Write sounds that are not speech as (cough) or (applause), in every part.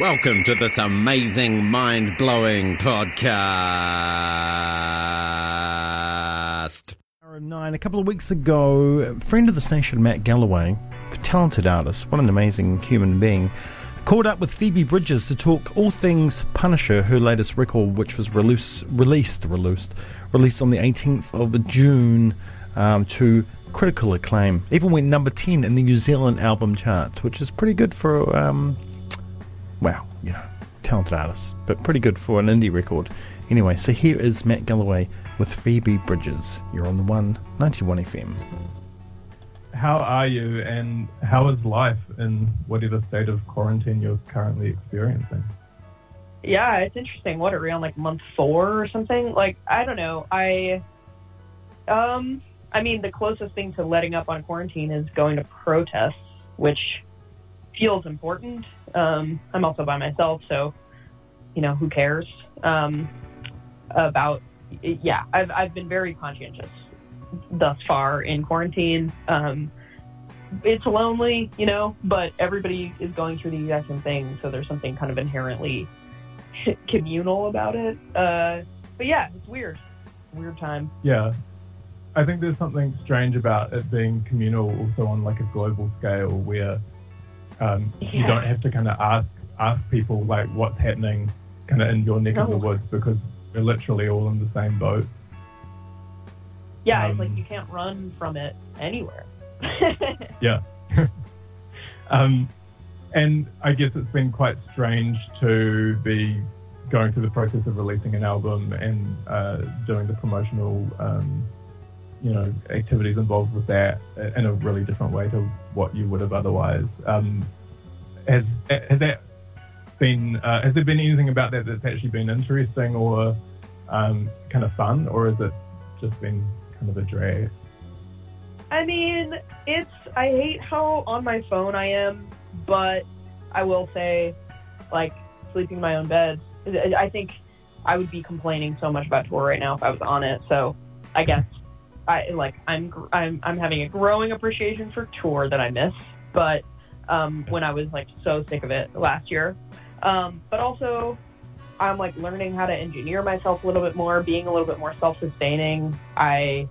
Welcome to this amazing, mind blowing podcast. Nine. A couple of weeks ago, friend of the station, Matt Galloway, talented artist, what an amazing human being, caught up with Phoebe Bridgers to talk all things Punisher, her latest record, which was release, released, released, released on the 18th of June um, to critical acclaim. Even went number 10 in the New Zealand album charts, which is pretty good for, um, well, you know, talented artist, but pretty good for an indie record. Anyway, so here is Matt Galloway with Phoebe Bridgers. You're on the 191 FM. How are you, and how is life in whatever state of quarantine you're currently experiencing? Yeah, it's interesting. What are we on like month four or something? Like I don't know. I um I mean the closest thing to letting up on quarantine is going to protests, which feels important. Um I'm also by myself, so you know, who cares? Um about yeah, I've I've been very conscientious thus far in quarantine. Um it's lonely, you know, but everybody is going through the exact same thing, so there's something kind of inherently (laughs) communal about it. Uh, but yeah, it's weird. Weird time. Yeah. I think there's something strange about it being communal also on like a global scale where um, Yeah. you don't have to kind of ask ask people like what's happening kind of in your neck of the woods because we're literally all in the same boat. Yeah, Um, it's like you can't run from it anywhere. (laughs) Yeah. (laughs) um, and I guess it's been quite strange to be going through the process of releasing an album and uh, doing the promotional, um, you know, activities involved with that in a really different way to what you would have otherwise. Um, has has that been? Uh, has there been anything about that that's actually been interesting or um, kind of fun, or has it just been kind of a drag? I mean, it's I hate how on my phone I am, but I will say, like sleeping in my own bed. I I think I would be complaining so much about tour right now if I was on it. So I guess I like I'm I'm I'm having a growing appreciation for tour that I miss, but um, when I was like so sick of it last year, um, but also I'm like learning how to engineer myself a little bit more, being a little bit more self-sustaining. I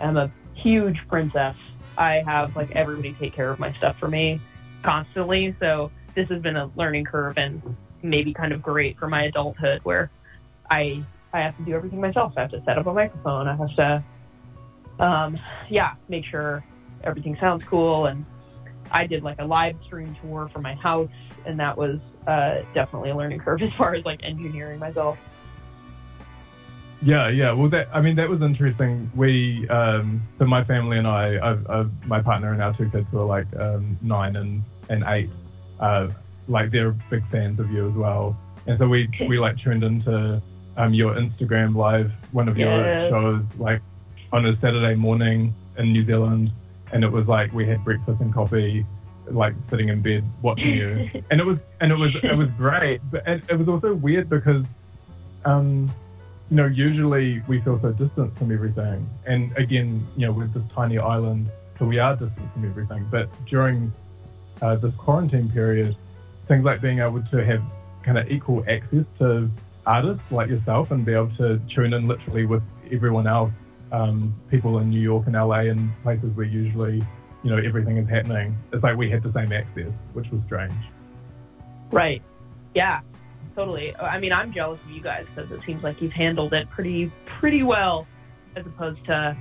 am a huge princess. I have like everybody take care of my stuff for me constantly. So this has been a learning curve and maybe kind of great for my adulthood where I I have to do everything myself. I have to set up a microphone. I have to um yeah, make sure everything sounds cool and I did like a live stream tour from my house and that was uh definitely a learning curve (laughs) as far as like engineering myself. Yeah, yeah. Well, that I mean, that was interesting. We, um, so my family and I, I've, I've, my partner and our two kids were like um, nine and and eight, uh, like they're big fans of you as well. And so we we like tuned into um, your Instagram live, one of your shows, like on a Saturday morning in New Zealand, and it was like we had breakfast and coffee, like sitting in bed watching you, (laughs) and it was and it was it was great, but it, it was also weird because. Um, you know, usually we feel so distant from everything. And again, you know, with this tiny island, so we are distant from everything. But during uh, this quarantine period, things like being able to have kind of equal access to artists like yourself and be able to tune in literally with everyone else, um, people in New York and LA and places where usually, you know, everything is happening. It's like we had the same access, which was strange. Right. Yeah. Totally. I mean, I'm jealous of you guys because it seems like you've handled it pretty pretty well, as opposed to,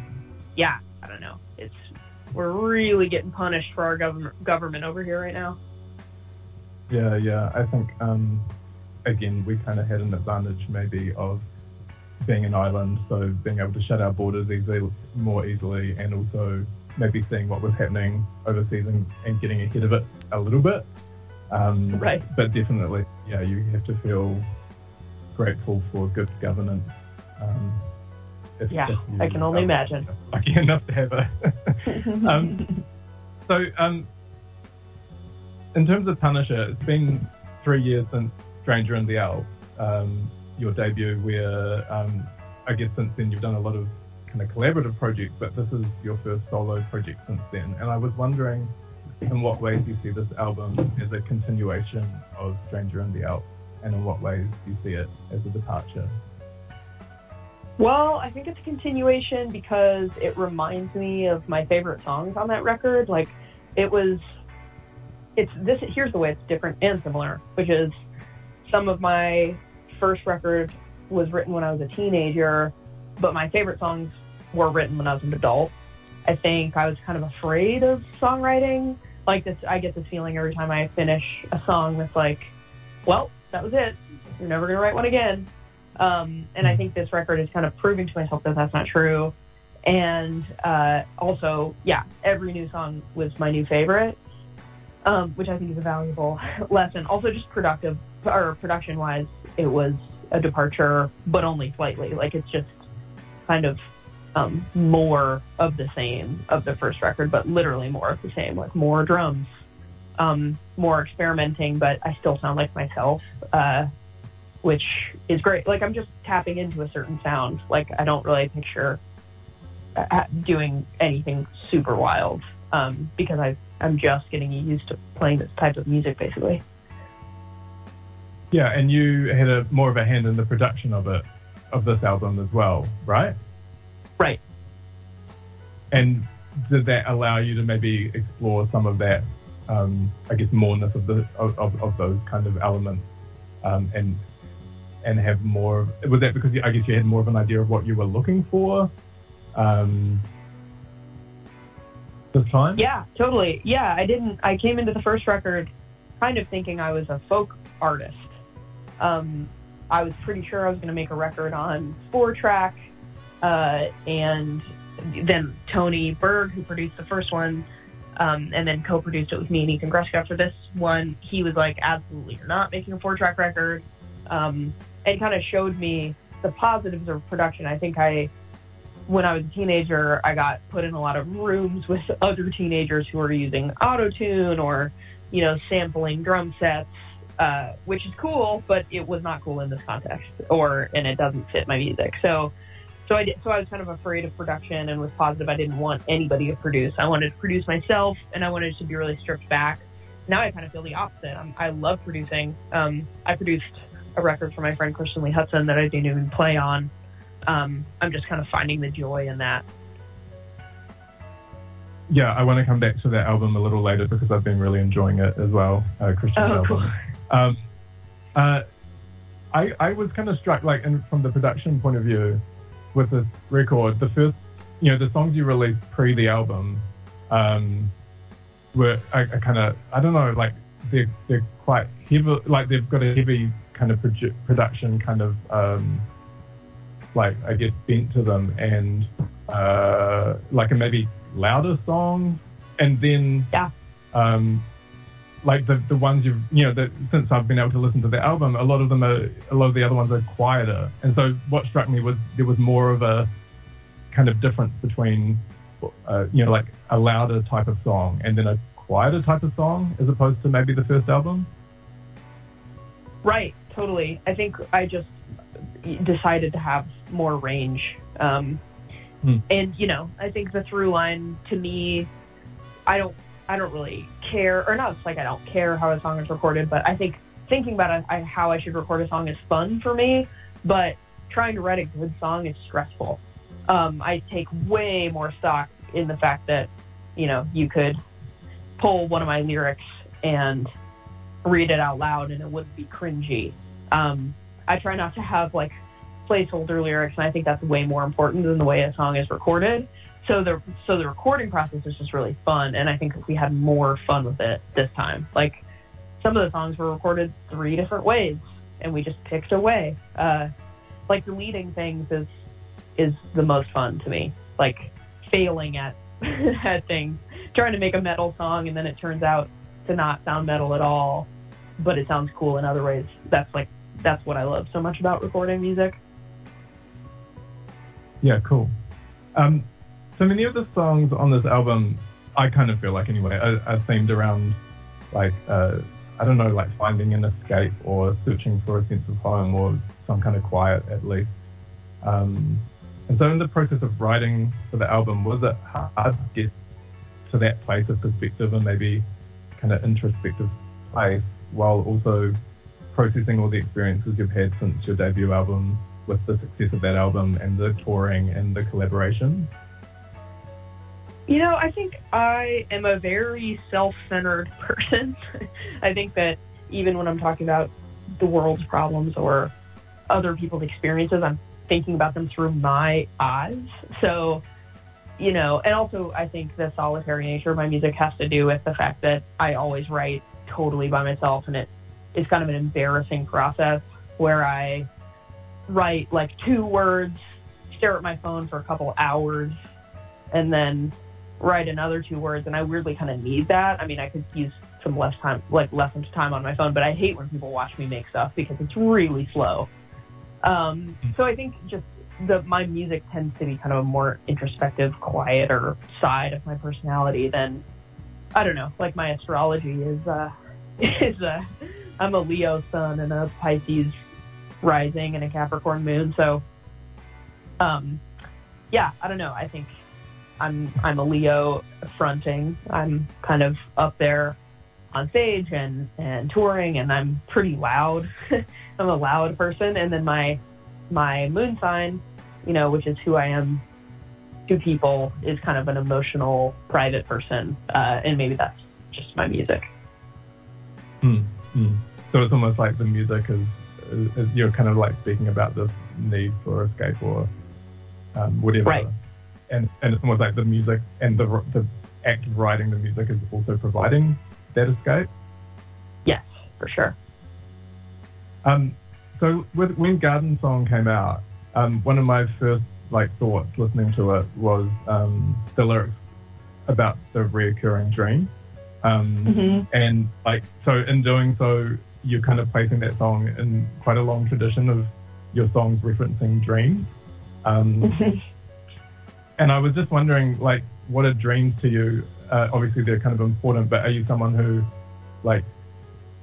yeah, I don't know. It's we're really getting punished for our government government over here right now. Yeah, yeah. I think um, again we kind of had an advantage maybe of being an island, so being able to shut our borders easily, more easily, and also maybe seeing what was happening overseas and, and getting ahead of it a little bit. Um, Right. But definitely, yeah, you have to feel grateful for good governance. Um, if- Yeah, if I can only imagine. Lucky enough to have a (laughs) Um, so, um, in terms of Punisher, it's been three years since Stranger in the Alps, um, your debut, where um, I guess since then you've done a lot of kind of collaborative projects, but this is your first solo project since then. And I was wondering, in what ways you see this album as a continuation of Stranger in the Alps, and in what ways you see it as a departure? Well, I think it's a continuation because it reminds me of my favorite songs on that record. Like, it was, it's this. Here's the way it's different and similar, which is some of my first record was written when I was a teenager, but my favorite songs were written when I was an adult. I think I was kind of afraid of songwriting. Like this, I get this feeling every time I finish a song that's like, well, that was it. You're never gonna write one again. Um, and I think this record is kind of proving to myself that that's not true. And uh, also, yeah, every new song was my new favorite, um, which I think is a valuable (laughs) lesson. Also, just productive or production wise, it was a departure, but only slightly. Like it's just kind of um, more of the same of the first record, but literally more of the same, like more drums, um, more experimenting, but I still sound like myself, uh, which is great. Like I'm just tapping into a certain sound. Like I don't really picture uh, doing anything super wild um, because I, I'm just getting used to playing this type of music, basically. Yeah, and you had a more of a hand in the production of it, of this album as well, right? Right. And did that allow you to maybe explore some of that, um, I guess, moreness of the of, of, of those kind of elements, um, and and have more? Was that because you, I guess you had more of an idea of what you were looking for? Um, this time? Yeah, totally. Yeah, I didn't. I came into the first record kind of thinking I was a folk artist. Um, I was pretty sure I was going to make a record on four track, uh, and then Tony Berg, who produced the first one, um, and then co-produced it with me and Ethan Gruska for this one. He was like, "Absolutely, you're not making a four track record," um, and kind of showed me the positives of production. I think I when I was a teenager, I got put in a lot of rooms with (laughs) other teenagers who were using auto tune or, you know, sampling drum sets, uh, which is cool, but it was not cool in this context, or and it doesn't fit my music. So, so I did, so I was kind of afraid of production and was positive I didn't want anybody to produce. I wanted to produce myself, and I wanted it to be really stripped back. Now I kind of feel the opposite. I'm, I love producing. Um, I produced a record for my friend Christian Lee Hutson that I didn't even play on um, I'm just kind of finding the joy in that. Yeah, I want to come back to that album a little later because I've been really enjoying it as well, uh, Christian's Oh, album. cool. Um, uh, I, I was kind of struck, like, in, from the production point of view, with this record. The first, you know, the songs you released pre the album um, were, I, I kind of, I don't know, like, they're, they're quite heavy, like, they've got a heavy kind of produ- production kind of, um, like, I guess, bent to them, and uh, like a maybe louder song, and then Yeah. um, like the the ones you've you know that since I've been able to listen to the album, a lot of them are a lot of the other ones are quieter, and so what struck me was there was more of a kind of difference between uh, you know like a louder type of song and then a quieter type of song as opposed to maybe the first album. Right, totally. I think I just decided to have more range. Um, Hmm. And you know, I think the through line to me, I don't, I don't really care, or not. It's like I don't care how a song is recorded, but I think thinking about how I should record a song is fun for me. But trying to write a good song is stressful. Um, I take way more stock in the fact that, you know, you could pull one of my lyrics and read it out loud and it wouldn't be cringy. Um, I try not to have like placeholder lyrics, and I think that's way more important than the way a song is recorded. So the so the recording process is just really fun, and I think we had more fun with it this time. Like some of the songs were recorded three different ways, and we just picked a way. Uh, like deleting things is is the most fun to me. Like failing at (laughs) at things, trying to make a metal song, and then it turns out to not sound metal at all, but it sounds cool in other ways. That's like that's what I love so much about recording music. Yeah, cool. Um, so many of the songs on this album, I kind of feel like anyway, are, are themed around like uh, I don't know, like finding an escape or searching for a sense of home or some kind of quiet at least. Um, and so, in the process of writing for the album, was it hard to get to that place of perspective and maybe kind of introspective place while also processing all the experiences you've had since your debut album with the success of that album and the touring and the collaboration? You know, I think I am a very self centered (laughs) person. I think that even when I'm talking about the world's problems or other people's experiences, I'm thinking about them through my eyes. So, you know, and also I think the solitary nature of my music has to do with the fact that I always write totally by myself and it is kind of an embarrassing process where I write like two words, stare at my phone for a couple hours, and then write another two words. And I weirdly kind of need that. I mean, I could use some less time, like less time on my phone, but I hate when people watch me make stuff because it's really slow. Um, so I think just the my music tends to be kind of a more introspective, quieter side of my personality than I don't know. Like my astrology is uh, (laughs) is uh, I'm a Leo sun and a Pisces rising and a Capricorn moon. So, um, yeah, I don't know. I think I'm I'm a Leo fronting. I'm kind of up there on stage and and touring, and I'm pretty loud. (laughs) I'm a loud person, and then my my moon sign, you know, which is who I am to people, is kind of an emotional, private person, uh, and maybe that's just my music. Mm, mm. So it's almost like the music is, is, is, you're kind of like speaking about this need for escape or um, whatever. Right. And and it's almost like the music and the the act of writing the music is also providing that escape. Yes, for sure. Um, so with, when Garden Song came out, um, one of my first like thoughts listening to it was um, the lyrics about the reoccurring dream. Um, mm-hmm. And like, so in doing so, you're kind of placing that song in quite a long tradition of your songs referencing dreams. Um. (laughs) and I was just wondering, like, what are dreams to you? Uh, obviously, they're kind of important, but are you someone who, like,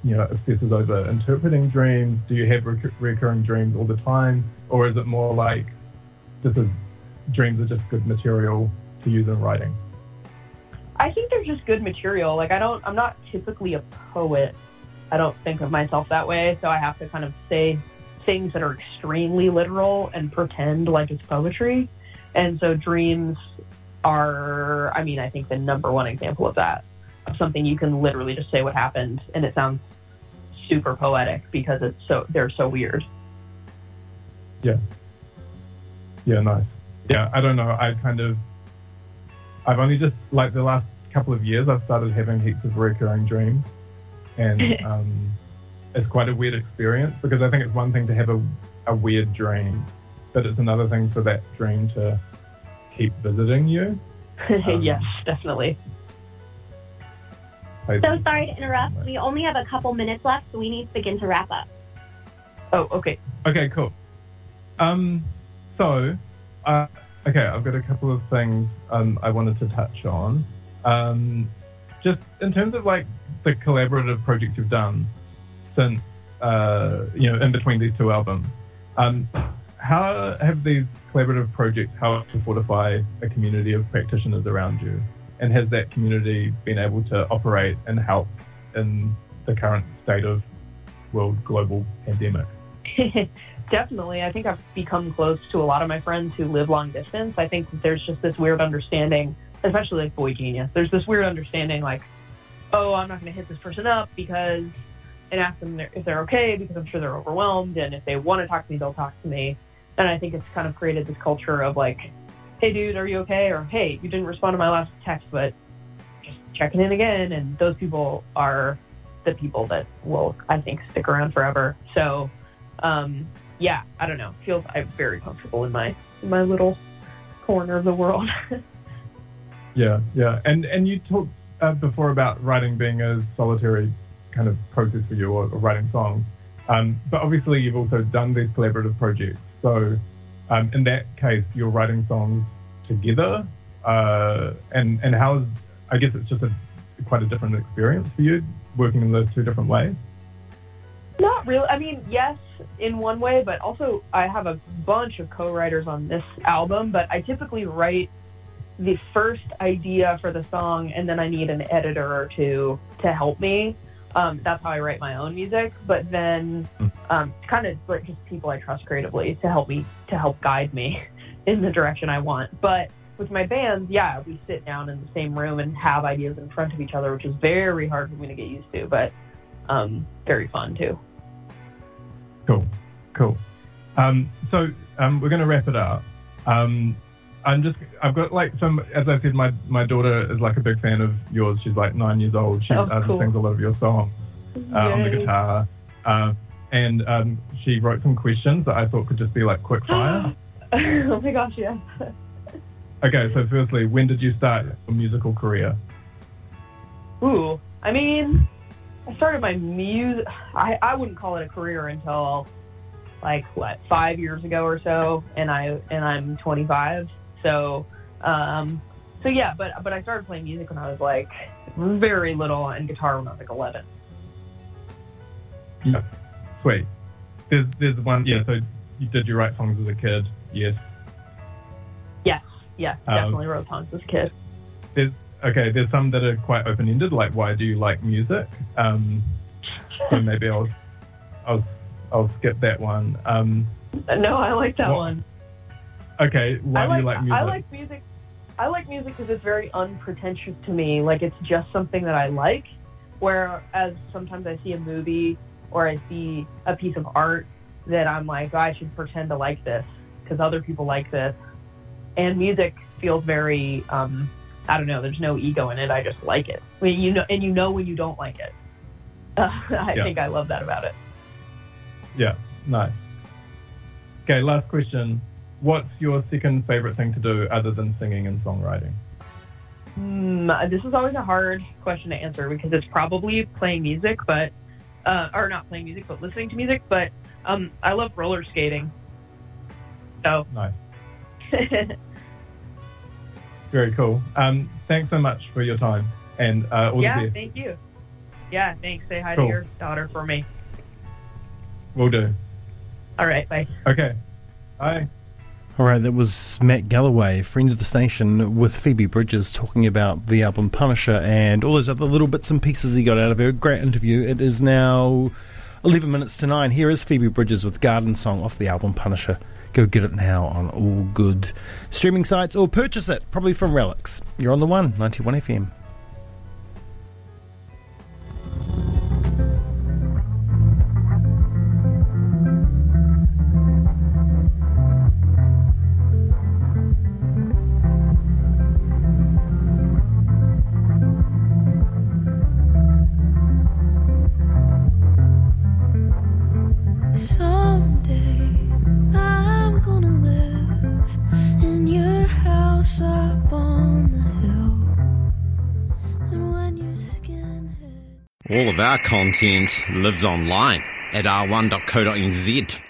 you know, obsesses over interpreting dreams? Do you have rec- recurring dreams all the time, or is it more like this is dreams are just good material to use in writing? I think they're just good material. Like I don't, I'm not typically a poet. I don't think of myself that way, so I have to kind of say things that are extremely literal and pretend like it's poetry. And so dreams are, I mean, I think the number one example of that, of something you can literally just say what happened and it sounds super poetic because it's so, they're so weird. Yeah. Yeah, nice. Yeah, I don't know. I kind of, I've only just, like the last couple of years, I've started having heaps of recurring dreams. And (laughs) um, it's quite a weird experience because I think it's one thing to have a, a weird dream, but it's another thing for that dream to keep visiting you. (laughs) Um, yes, definitely. Plays- So sorry to interrupt. We only have a couple minutes left, so we need to begin to wrap up. Oh, okay. Okay, cool. Um, so, uh, okay, I've got a couple of things um, I wanted to touch on. Um, just in terms of like the collaborative projects you've done since, uh, you know, in between these two albums, um, how have these collaborative projects helped to fortify a community of practitioners around you? And has that community been able to operate and help in the current state of world global pandemic? (laughs) Definitely. I think I've become close to a lot of my friends who live long distance. I think that there's just this weird understanding, especially like Boy Genius. There's this weird understanding like, oh, I'm not going to hit this person up because, and ask them if they're okay because I'm sure they're overwhelmed. And if they want to talk to me, they'll talk to me. And I think it's kind of created this culture of like, hey, dude, are you okay? Or hey, you didn't respond to my last text, but just checking in again. And those people are the people that will, I think, stick around forever. So, um, yeah, I don't know. Feels I'm very comfortable in my in my little corner of the world. (laughs) Yeah, yeah, and and you talked uh, before about writing being a solitary kind of process for you, or, or writing songs. Um, but obviously, you've also done these collaborative projects. So, um, in that case, you're writing songs together, uh, and and how is I guess it's just a quite a different experience for you working in those two different ways. Not really. I mean, yes, in one way, but also I have a bunch of co-writers on this album. But I typically write the first idea for the song, and then I need an editor or two to help me. Um, that's how I write my own music. But then, um, kind of like just people I trust creatively to help me to help guide me (laughs) in the direction I want. But with my bands, yeah, we sit down in the same room and have ideas in front of each other, which is very hard for me to get used to, but um, very fun too. Cool, cool. Um, so um, we're going to wrap it up. I'm just, I've got like some, as I said, my, my daughter is like a big fan of yours. She's like nine years old. She Oh, uh, cool. sings a lot of your songs uh, on the guitar. Uh, and um, she wrote some questions that I thought could just be like quick (gasps) fire. oh my gosh, yes. okay, so firstly, when did you start your musical career? Ooh, I mean, I started my music. I, I wouldn't call it a career until like what five years ago or so, and I and I'm 25. So, um, so yeah, but but I started playing music when I was like very little, and guitar when I was like 11. Yeah, sweet. There's there's one. Yeah, so you did you write songs as a kid? Yes. Yes, yes, Um, definitely wrote songs as a kid. There's okay. There's some that are quite open ended, like why do you like music? Um, so maybe I'll I'll I'll skip that one. Um, No, I like that What- one. Okay, why I do like, you like music? I like music. I like music because it's very unpretentious to me. Like it's just something that I like. Whereas sometimes I see a movie or I see a piece of art that I'm like, oh, I should pretend to like this because other people like this. And music feels very, um, I don't know. There's no ego in it. I just like it. I mean, you know, and you know when you don't like it. Uh, (laughs) I Yeah. think I love that about it. Yeah, nice. Okay, last question. What's your second favorite thing to do other than singing and songwriting? Mm, this is always a hard question to answer because it's probably playing music, but uh, or not playing music, but listening to music. But um, I love roller skating. So Nice. (laughs) Very cool. Um, thanks so much for your time and uh, all yeah, the best. thank you. Yeah, thanks. Say hi Cool. to your daughter for me. Will do. All right, bye. Okay. Bye. All right, that was Matt Galloway, friend of the station, with Phoebe Bridgers talking about the album Punisher and all those other little bits and pieces he got out of her. Great interview. It is now 11 minutes to 9. Here is Phoebe Bridgers with Garden Song off the album Punisher. Go get it now on all good streaming sites or purchase it, probably from Relics. You're on the one, 91 FM. Of our content lives online at r1.co.nz.